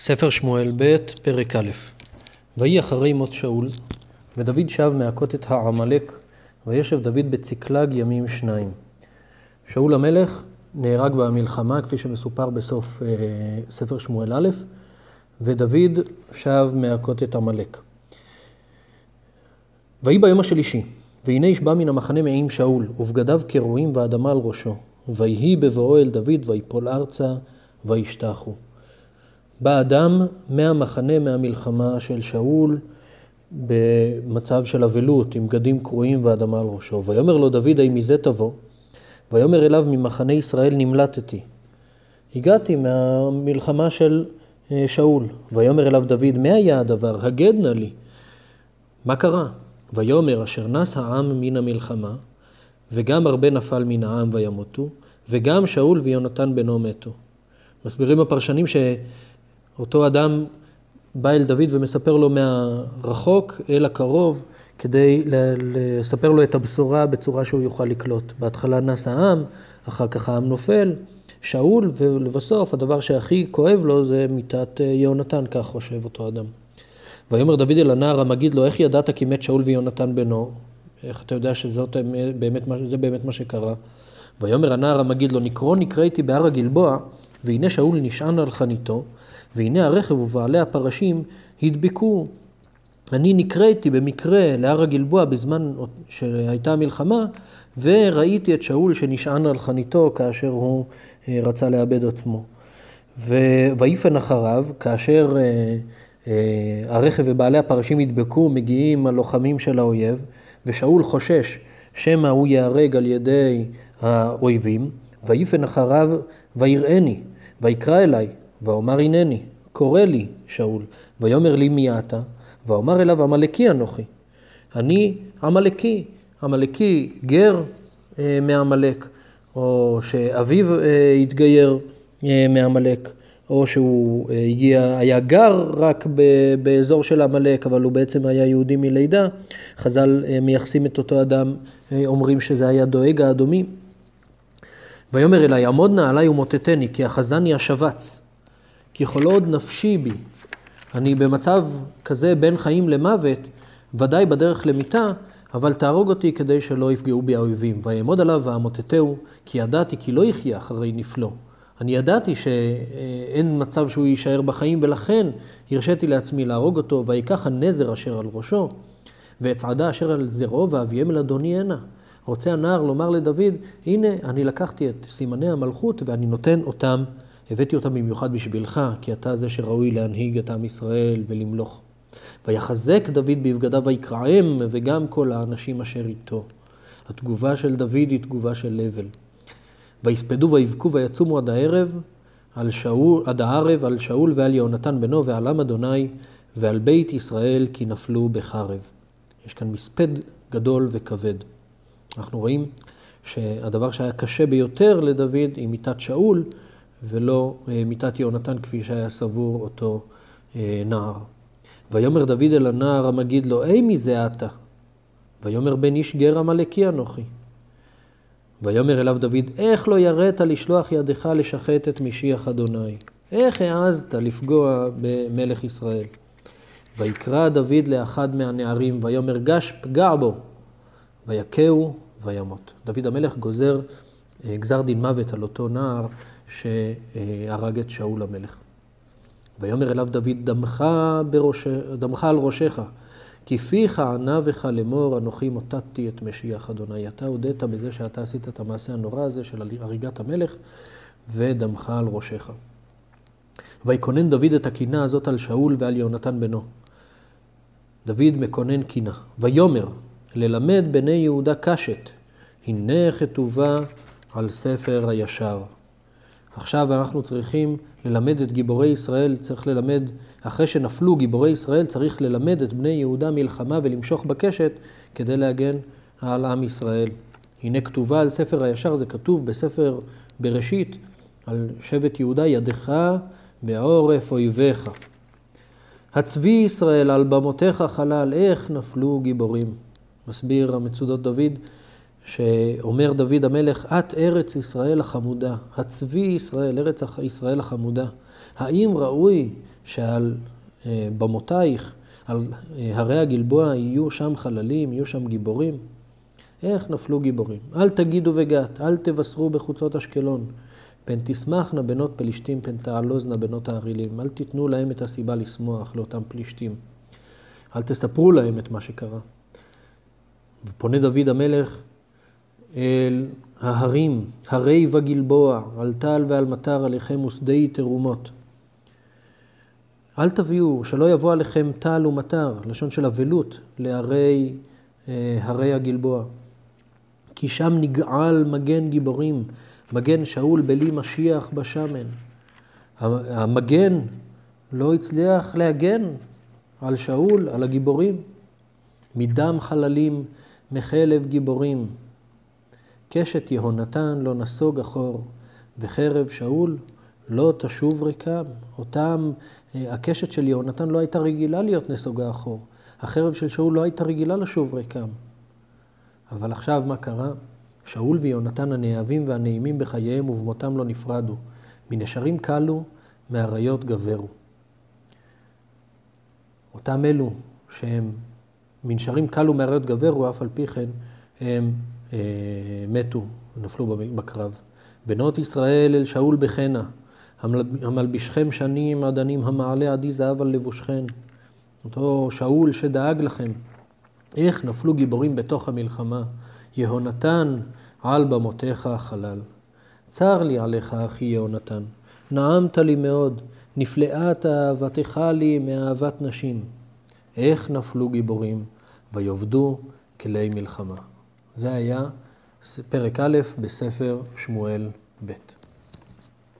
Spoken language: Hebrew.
ספר שמואל ב', פרק א'. ויהי אחרי מות שאול, ודוד שב מהכות את העמלק, וישב דוד בצקלג ימים שניים. שאול המלך נהרג במלחמה, כפי שמסופר בסוף אה, ספר שמואל א', ודוד שב מהכות את עמלק. ויהי ביום השלישי, והנה איש בא מן המחנה מעם שאול, ובגדיו כרועים ואדמה על ראשו. ויהי בבואו אל דוד, ויפול ארצה, וישתחו. בא אדם מהמחנה, מהמלחמה של שאול, במצב של אבלות, עם בגדים קרועים ואדמה על ראשו. ויאמר לו דוד, האם מזה תבוא? ויאמר אליו, ממחנה ישראל נמלטתי. הגעתי מהמלחמה של אה, שאול. ויאמר אליו דוד, מה היה הדבר? הגד נא לי. מה קרה? ויאמר, אשר נס העם מן המלחמה, וגם הרבה נפל מן העם וימותו, וגם שאול ויונתן בנו מתו. מסבירים הפרשנים ש... אותו אדם בא אל דוד ומספר לו מהרחוק אל הקרוב, כדי לספר לו את הבשורה בצורה שהוא יוכל לקלוט. בהתחלה נס העם, אחר כך העם נופל, שאול, ולבסוף הדבר שהכי כואב לו זה מיתת אה, יהונתן, כך חושב אותו אדם. ויאמר דוד אל הנער המגיד לו, איך ידעת כי מת שאול ויונתן בנו? איך אתה יודע שזה באמת, באמת מה שקרה? ויאמר הנער המגיד לו, נקרו נקראתי בהר הגלבוע, והנה שאול נשען על חניתו, והנה הרכב ובעלי הפרשים הדבקו. אני נקראתי במקרה להר הגלבוע בזמן שהייתה המלחמה, וראיתי את שאול שנשען על חניתו כאשר הוא אה, רצה לאבד עצמו. ויפן אחריו, כאשר אה, אה, הרכב ובעלי הפרשים הדבקו, מגיעים הלוחמים של האויב, ושאול חושש שמא הוא ייהרג על ידי האויבים, ויפן אחריו ויראני, ויקרא אליי, ואומר הנני, קורא לי שאול, ויאמר לי מי אתה? ואומר אליו עמלקי אנוכי. אני עמלקי, עמלקי גר אה, מעמלק, או שאביו אה, התגייר אה, מעמלק, או שהוא אה, הגיע, היה גר רק ב, באזור של עמלק, אבל הוא בעצם היה יהודי מלידה. חז"ל אה, מייחסים את אותו אדם, אה, אומרים שזה היה דואג האדומי. ויאמר אלי, עמוד נא עלי ומוטטני, כי אחזני השבץ. כי כל עוד נפשי בי, אני במצב כזה בין חיים למוות, ודאי בדרך למיתה, אבל תהרוג אותי כדי שלא יפגעו בי האויבים. ויעמוד עליו ואמוטטהו, כי ידעתי כי לא יחיה אחרי נפלו. אני ידעתי שאין מצב שהוא יישאר בחיים, ולכן הרשיתי לעצמי להרוג אותו, ויקח הנזר אשר על ראשו, ואצעדה אשר על זרעו, ואביהם אל אדוני הנה. רוצה הנער לומר לדוד, הנה, אני לקחתי את סימני המלכות ואני נותן אותם הבאתי אותם במיוחד בשבילך, כי אתה זה שראוי להנהיג את עם ישראל ולמלוך. ויחזק דוד בבגדיו ויקרעם, וגם כל האנשים אשר איתו. התגובה של דוד היא תגובה של הבל. ויספדו ויבכו ויצומו עד הערב, על שאול, עד הערב על שאול ועל יהונתן בנו ועל עם אדוני ועל בית ישראל כי נפלו בחרב. יש כאן מספד גדול וכבד. אנחנו רואים שהדבר שהיה קשה ביותר לדוד היא מיתת שאול, ולא אה, מיתת יהונתן כפי שהיה סבור אותו אה, נער. ויאמר דוד אל הנער המגיד לו, אי מי זה אתה? ויאמר בן איש גר עמלקי אנוכי. ויאמר אליו דוד, איך לא יראת לשלוח ידך לשחט את משיח אדוני? איך העזת לפגוע במלך ישראל? ויקרא דוד לאחד מהנערים, ויאמר גש פגע בו, ויכהו וימות. דוד המלך גוזר אה, גזר דין מוות על אותו נער שהרג את שאול המלך. ויאמר אליו דוד, דמך, בראש, דמך על ראשך, כי פיך ענה בך לאמור, אנוכי מוטטתי את משיח אדוני. אתה הודית בזה שאתה עשית את המעשה הנורא הזה של הריגת המלך, ודמך על ראשך. ויקונן דוד את הקינה הזאת על שאול ועל יהונתן בנו. דוד מקונן קינה. ויאמר, ללמד בני יהודה קשת, הנה כתובה על ספר הישר. עכשיו אנחנו צריכים ללמד את גיבורי ישראל, צריך ללמד, אחרי שנפלו גיבורי ישראל, צריך ללמד את בני יהודה מלחמה ולמשוך בקשת כדי להגן על עם ישראל. הנה כתובה על ספר הישר, זה כתוב בספר בראשית, על שבט יהודה, ידך בעורף אויביך. הצבי ישראל על במותיך חלל, איך נפלו גיבורים. מסביר המצודות דוד, שאומר דוד המלך, את ארץ ישראל החמודה, הצבי ישראל, ארץ ישראל החמודה. האם ראוי שעל אה, במותייך, על אה, הרי הגלבוע, יהיו שם חללים, יהיו שם גיבורים? איך נפלו גיבורים? אל תגידו וגת, אל תבשרו בחוצות אשקלון. פן תשמחנה בנות פלישתים, פן תעלוזנה בנות הערילים. אל תיתנו להם את הסיבה לשמוח, לאותם פלישתים. אל תספרו להם את מה שקרה. ופונה דוד המלך אל ההרים, הרי וגלבוע, על טל ועל מטר עליכם ושדי תרומות. אל תביאו, שלא יבוא עליכם טל ומטר, לשון של אבלות, להרי אה, הרי הגלבוע. כי שם נגעל מגן גיבורים, מגן שאול בלי משיח בשמן. המגן לא הצליח להגן על שאול, על הגיבורים. מדם חללים, מחלב גיבורים. קשת יהונתן לא נסוג אחור, וחרב שאול לא תשוב ריקם. אותם, אה, הקשת של יהונתן לא הייתה רגילה להיות נסוגה אחור. החרב של שאול לא הייתה רגילה לשוב ריקם. אבל עכשיו מה קרה? שאול ויונתן הנאהבים והנעימים בחייהם ובמותם לא נפרדו. מנשרים קלו, מאריות גברו. אותם אלו שהם מנשרים קלו מאריות גברו, אף על פי כן הם אה, מתו, נפלו בקרב. בנות ישראל אל שאול בחנה, המלבישכם שנים עדנים, המעלה עדי זהב על לבושכן. אותו שאול שדאג לכם. איך נפלו גיבורים בתוך המלחמה, יהונתן על במותיך חלל. צר לי עליך, אחי יהונתן, נעמת לי מאוד, נפלאת אהבתך לי מאהבת נשים. איך נפלו גיבורים, ויאבדו כלי מלחמה. זה היה פרק א' בספר שמואל ב'.